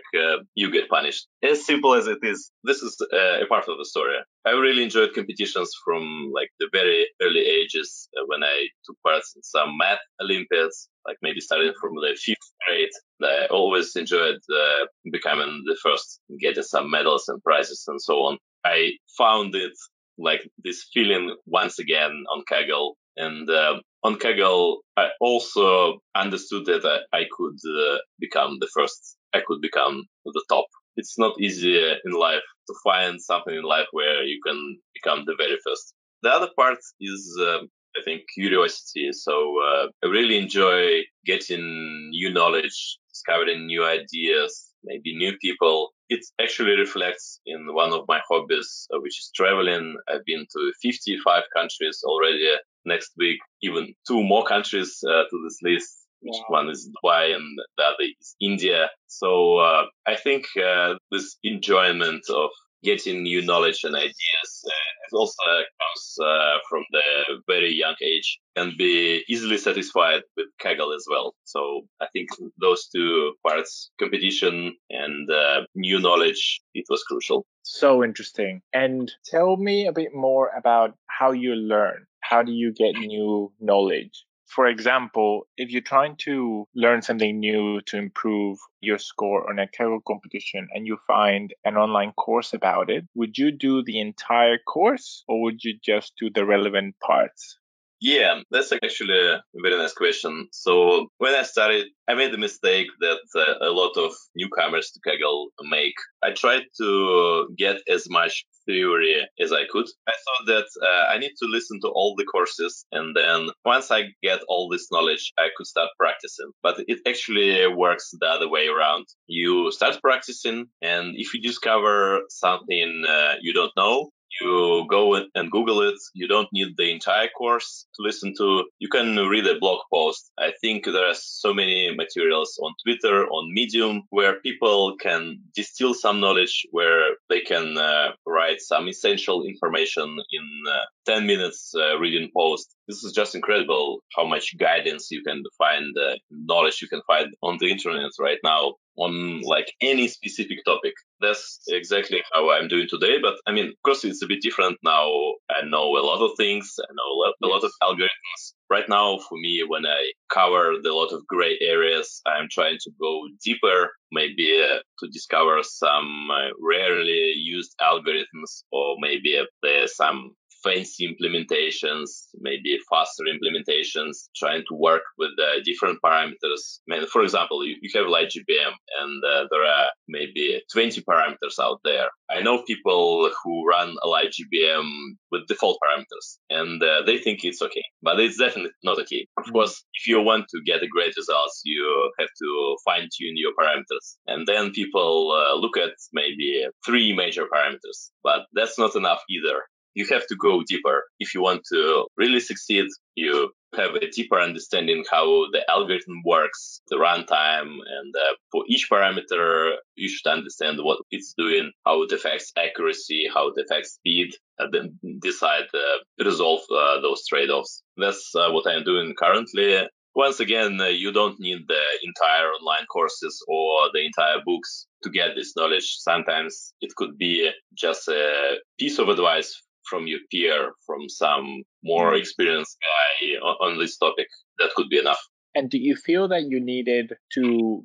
you get punished. As simple as it is. This is a part of the story. I really enjoyed competitions from like the very early ages uh, when I took part in some math Olympiads, like maybe starting from the fifth grade. I always enjoyed uh, becoming the first, getting some medals and prizes and so on. I found it like this feeling once again on Kaggle. And uh, on Kaggle, I also understood that I, I could uh, become the first, I could become the top it's not easy in life to find something in life where you can become the very first. The other part is, uh, I think, curiosity. So uh, I really enjoy getting new knowledge, discovering new ideas, maybe new people. It actually reflects in one of my hobbies, uh, which is traveling. I've been to 55 countries already. Next week, even two more countries uh, to this list which wow. one is Dubai and the other is India. So uh, I think uh, this enjoyment of getting new knowledge and ideas uh, also comes uh, from the very young age and be easily satisfied with Kaggle as well. So I think those two parts, competition and uh, new knowledge, it was crucial. So interesting. And tell me a bit more about how you learn. How do you get new knowledge? For example, if you're trying to learn something new to improve your score on a Kaggle competition and you find an online course about it, would you do the entire course or would you just do the relevant parts? Yeah, that's actually a very nice question. So when I started, I made the mistake that uh, a lot of newcomers to Kaggle make. I tried to get as much theory as I could. I thought that uh, I need to listen to all the courses, and then once I get all this knowledge, I could start practicing. But it actually works the other way around. You start practicing, and if you discover something uh, you don't know, you go and Google it. You don't need the entire course to listen to. You can read a blog post. I think there are so many materials on Twitter, on Medium, where people can distill some knowledge, where they can uh, write some essential information in uh, 10 minutes uh, reading post. This is just incredible how much guidance you can find, uh, knowledge you can find on the internet right now on like any specific topic. That's exactly how I'm doing today. But I mean, of course, it's a bit different now. I know a lot of things. I know a lot of algorithms. Right now, for me, when I cover a lot of gray areas, I'm trying to go deeper, maybe uh, to discover some uh, rarely used algorithms, or maybe uh, there's some fancy implementations, maybe faster implementations, trying to work with uh, different parameters. I mean, for example, you, you have LightGBM and uh, there are maybe 20 parameters out there. I know people who run a LightGBM with default parameters and uh, they think it's okay, but it's definitely not okay. Of mm-hmm. course, if you want to get a great results, you have to fine tune your parameters. And then people uh, look at maybe three major parameters, but that's not enough either you have to go deeper. If you want to really succeed, you have a deeper understanding how the algorithm works, the runtime, and uh, for each parameter, you should understand what it's doing, how it affects accuracy, how it affects speed, and then decide uh, resolve uh, those trade-offs. That's uh, what I'm doing currently. Once again, uh, you don't need the entire online courses or the entire books to get this knowledge. Sometimes it could be just a piece of advice from your peer, from some more mm. experienced guy on, on this topic. That could be enough. And do you feel that you needed to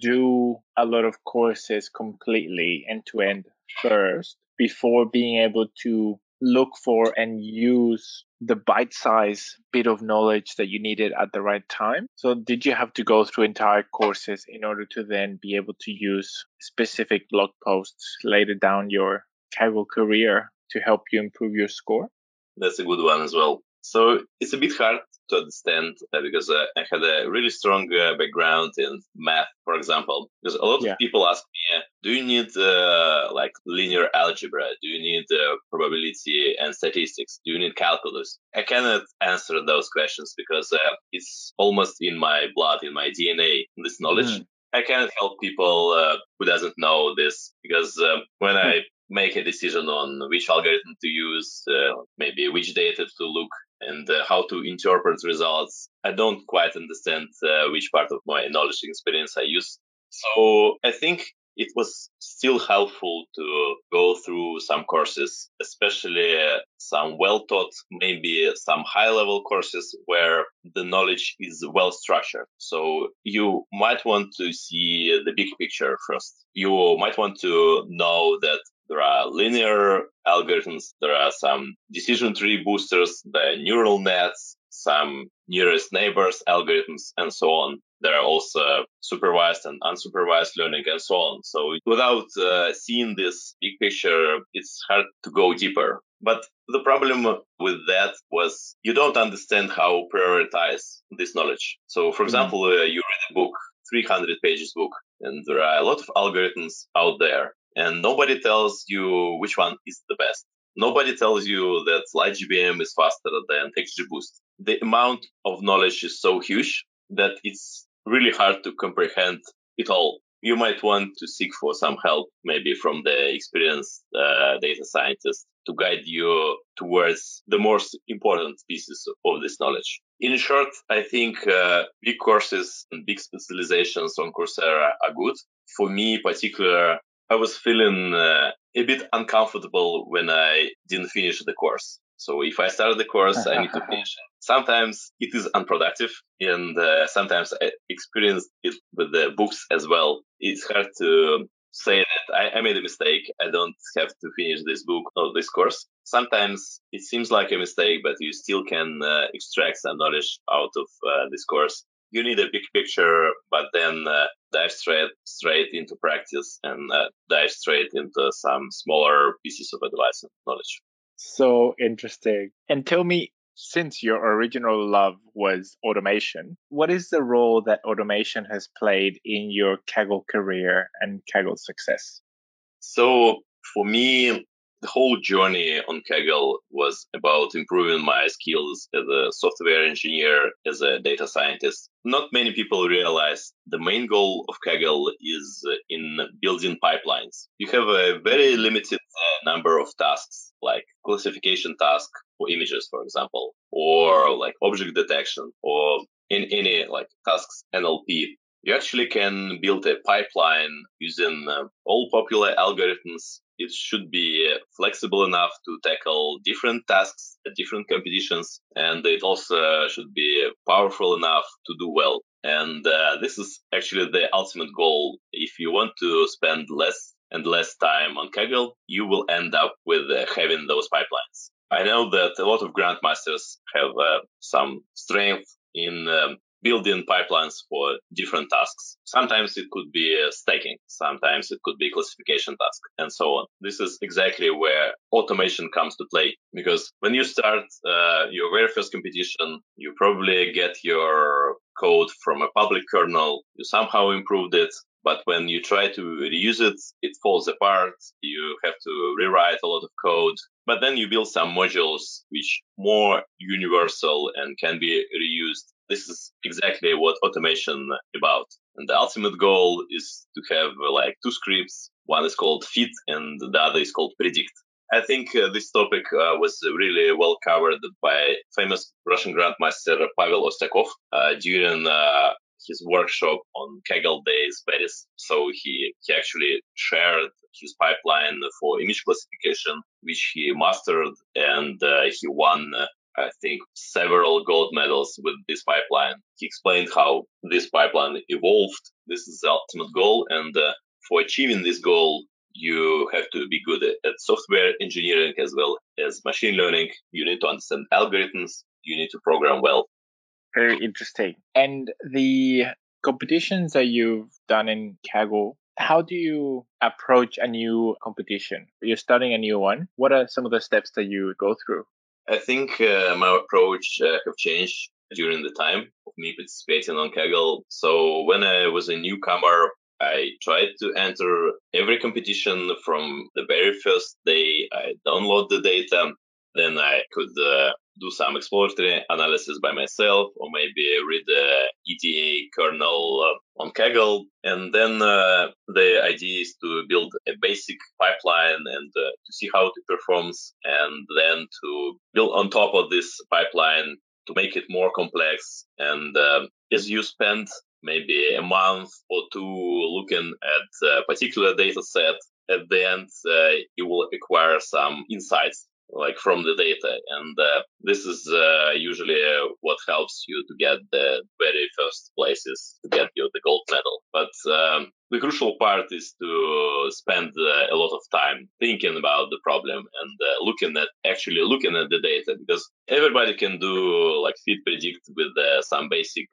do a lot of courses completely end to end first before being able to look for and use the bite size bit of knowledge that you needed at the right time. So, did you have to go through entire courses in order to then be able to use specific blog posts later down your Kaggle career to help you improve your score? That's a good one as well. So it's a bit hard to understand uh, because uh, I had a really strong uh, background in math, for example. Because a lot yeah. of people ask me, uh, do you need uh, like linear algebra? Do you need uh, probability and statistics? Do you need calculus? I cannot answer those questions because it's almost in my blood, in my DNA, this knowledge. Mm. I cannot help people who doesn't know this because when I make a decision on which algorithm to use, uh, maybe which data to look and uh, how to interpret results. I don't quite understand uh, which part of my knowledge experience I use. So I think it was still helpful to go through some courses, especially uh, some well taught, maybe some high level courses where the knowledge is well structured. So you might want to see the big picture first. You might want to know that there are linear algorithms. There are some decision tree boosters, the neural nets, some nearest neighbors algorithms, and so on. There are also supervised and unsupervised learning and so on. So without uh, seeing this big picture, it's hard to go deeper. But the problem with that was you don't understand how prioritize this knowledge. So, for mm-hmm. example, uh, you read a book, 300 pages book, and there are a lot of algorithms out there and nobody tells you which one is the best. Nobody tells you that LightGBM is faster than XGBoost. The amount of knowledge is so huge that it's really hard to comprehend it all. You might want to seek for some help, maybe from the experienced uh, data scientist to guide you towards the most important pieces of this knowledge. In short, I think uh, big courses and big specializations on Coursera are good. For me, particular, I was feeling uh, a bit uncomfortable when I didn't finish the course. So if I started the course, I need to finish. Sometimes it is unproductive, and uh, sometimes I experience it with the books as well. It's hard to say that I, I, made a mistake. I don't have to finish this book or this course. Sometimes it seems like a mistake, but you still can uh, extract some knowledge out of uh, this course you need a big picture, but then uh, dive straight straight into practice and uh, dive straight into some smaller pieces of advice and knowledge. So interesting. And tell me, since your original love was automation, what is the role that automation has played in your Kaggle career and Kaggle success? So for me, the whole journey on Kaggle was about improving my skills as a software engineer, as a data scientist. Not many people realize the main goal of Kaggle is in building pipelines. You have a very limited uh, number of tasks, like classification task for images, for example, or like object detection, or in any like tasks NLP you actually can build a pipeline using uh, all popular algorithms it should be flexible enough to tackle different tasks at different competitions and it also should be powerful enough to do well. And uh, this is actually the ultimate goal. If you want to spend less and less time on kaggle you will end up with uh, having those pipelines. I know that a lot of grandmasters have uh, some strength in um, building pipelines for different tasks. Sometimes it could be stacking, sometimes it could be classification task, and so on. This is exactly where automation comes to play because when you start uh, your very first competition, you probably get your code from a public kernel, you somehow improved it, but when you try to reuse it, it falls apart. You have to rewrite a lot of code. but then you build some modules which more universal and can be reused. This is exactly what automation about. And the ultimate goal is to have like two scripts. One is called fit and the other is called predict. I think uh, this topic uh, was really well covered by famous Russian grandmaster Pavel Ostyakov uh, during uh, his workshop on Kaggle Days Paris. So he, he actually shared his pipeline for image classification, which he mastered, and uh, he won, uh, I think, several gold medals with this pipeline. He explained how this pipeline evolved. This is the ultimate goal, and uh, for achieving this goal, you have to be good at software engineering as well as machine learning. You need to understand algorithms. You need to program well. Very interesting. And the competitions that you've done in Kaggle, how do you approach a new competition? You're starting a new one. What are some of the steps that you go through? I think uh, my approach uh, have changed during the time of me participating on Kaggle. So when I was a newcomer, I tried to enter every competition from the very first day. I download the data, then I could uh, do some exploratory analysis by myself, or maybe read the EDA kernel uh, on Kaggle. And then uh, the idea is to build a basic pipeline and uh, to see how it performs, and then to build on top of this pipeline to make it more complex. And uh, as you spend maybe a month or two looking at a particular data set, at the end, uh, you will acquire some insights like from the data. And uh, this is uh, usually uh, what helps you to get the very first places to get you the gold medal. But um, the crucial part is to spend uh, a lot of time thinking about the problem and uh, looking at actually looking at the data because everybody can do like fit predict with uh, some basic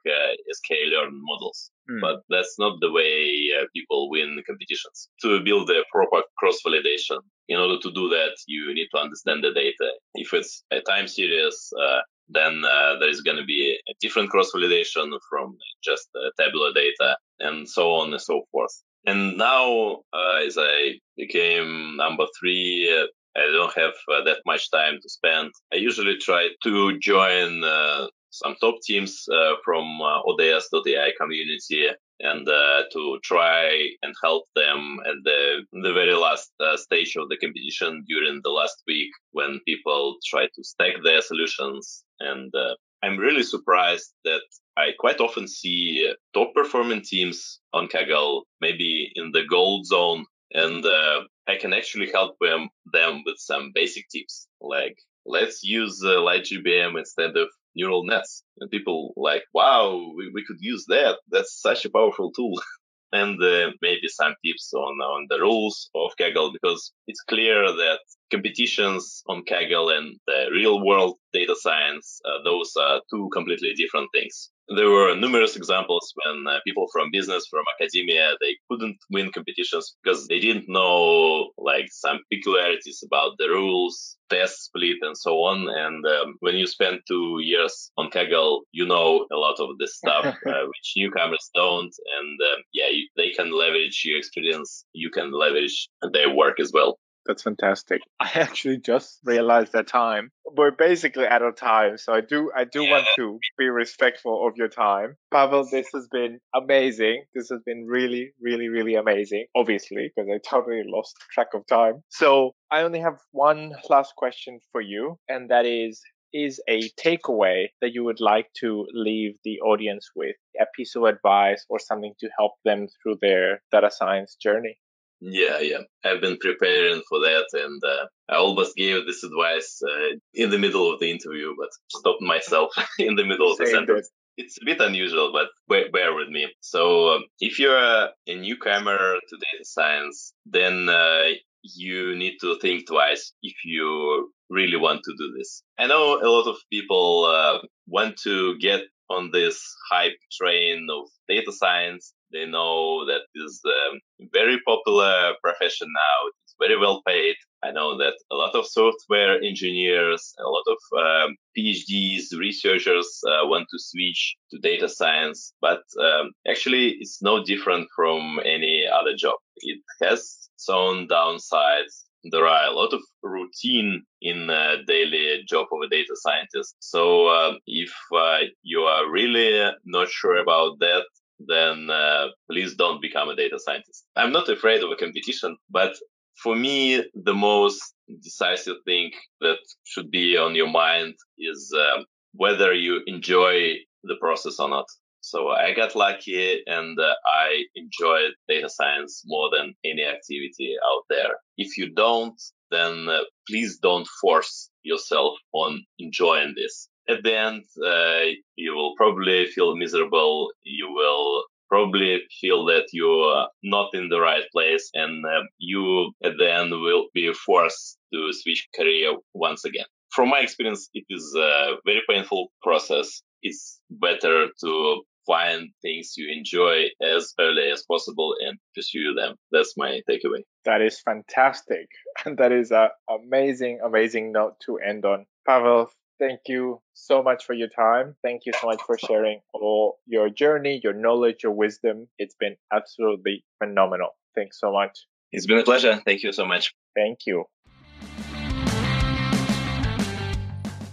sklearn models. Mm. but that's not the way people win competitions. To build a proper cross validation in order to do that you need to understand the data. If it's a time series uh, then uh, there is going to be a different cross validation from just tabular data and so on and so forth. And now, uh, as I became number three, uh, I don't have uh, that much time to spend. I usually try to join uh, some top teams from ODS.ai community and uh, to try and help them at the the very last uh, stage of the competition during the last week when people try to stack their solutions. And uh, I'm really surprised that I quite often see top performing teams on Kaggle maybe in the gold zone and uh, I can actually help them, them with some basic tips. Like let's use uh, LightGBM instead of neural nets. And people like, wow, we, we could use that. That's such a powerful tool. and uh, maybe some tips on, on the rules of Kaggle because it's clear that competitions on Kaggle and the real world data science, uh, those are two completely different things. There were numerous examples when uh, people from business, from academia, they couldn't win competitions because they didn't know like some peculiarities about the rules, test split, and so on. And um, when you spend two years on Kaggle, you know a lot of this stuff, uh, which newcomers don't. And um, yeah, you, they can leverage your experience. You can leverage their work as well. That's fantastic. I actually just realized that time. We're basically out of time, so I do I do yeah. want to be respectful of your time. Pavel, this has been amazing. This has been really, really, really amazing. Obviously, because I totally lost track of time. So I only have one last question for you, and that is is a takeaway that you would like to leave the audience with, a piece of advice or something to help them through their data science journey? Yeah, yeah. I've been preparing for that, and uh, I almost gave this advice uh, in the middle of the interview, but stopped myself in the middle of the sentence. It's a bit unusual, but bear, bear with me. So, um, if you're a, a, newcomer to data science, then uh, you need to think twice if you really want to do this. I know a lot of people uh, want to get on this hype train of data science they know that is a um, very popular profession now. It's very well paid. I know that a lot of software engineers, a lot of um, PhDs, researchers uh, want to switch to data science, but um, actually it's no different from any other job. It has its own downsides. There are a lot of routine in the daily job of a data scientist. So uh, if uh, you are really not sure about that, then uh, please don't become a data scientist. I'm not afraid of a competition, but for me, the most decisive thing that should be on your mind is um, whether you enjoy the process or not. So I got lucky and uh, I enjoyed data science more than any activity out there. If you don't, then uh, please don't force yourself on enjoying this. At the end, uh, you will probably feel miserable. You will probably feel that you're not in the right place and uh, you at the end will be forced to switch career once again. From my experience, it is a very painful process. It's better to find things you enjoy as early as possible and pursue them. That's my takeaway. That is fantastic. And that is an amazing, amazing note to end on. Pavel, thank you so much for your time. Thank you so much for sharing all your journey, your knowledge, your wisdom. It's been absolutely phenomenal. Thanks so much. It's been a pleasure. Thank you so much. Thank you.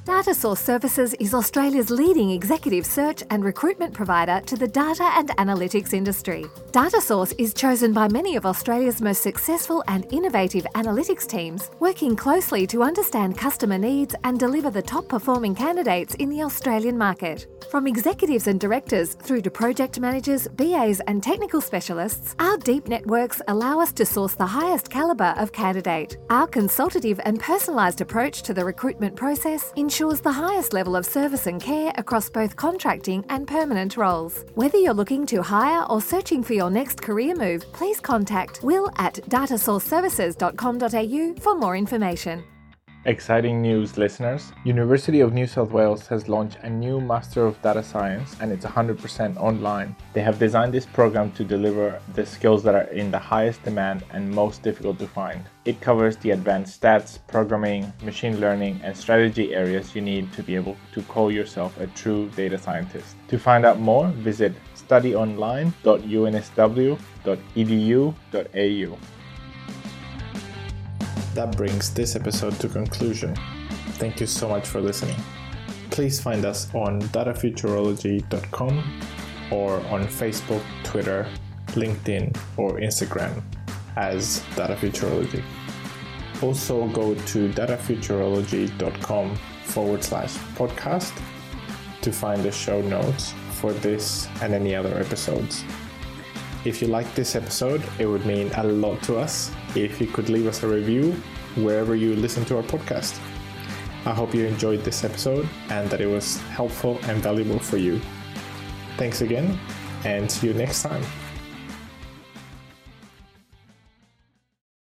Datasource Services is Australia's leading executive search and recruitment provider to the data and analytics industry. Datasource is chosen by many of Australia's most successful and innovative analytics teams, working closely to understand customer needs and deliver the top performing candidates in the Australian market. From executives and directors through to project managers, BAs, and technical specialists, our deep networks allow us to source the highest calibre of candidate. Our consultative and personalised approach to the recruitment process ensures the highest level of service and care across both contracting and permanent roles. Whether you're looking to hire or searching for your next career move, please contact will at datasourceservices.com.au for more information. Exciting news, listeners. University of New South Wales has launched a new Master of Data Science and it's 100% online. They have designed this program to deliver the skills that are in the highest demand and most difficult to find. It covers the advanced stats, programming, machine learning, and strategy areas you need to be able to call yourself a true data scientist. To find out more, visit studyonline.unsw.edu.au that brings this episode to conclusion. Thank you so much for listening. Please find us on datafuturology.com or on Facebook, Twitter, LinkedIn, or Instagram as Data Futurology. Also, go to datafuturology.com forward slash podcast to find the show notes for this and any other episodes. If you like this episode, it would mean a lot to us if you could leave us a review wherever you listen to our podcast. I hope you enjoyed this episode and that it was helpful and valuable for you. Thanks again, and see you next time.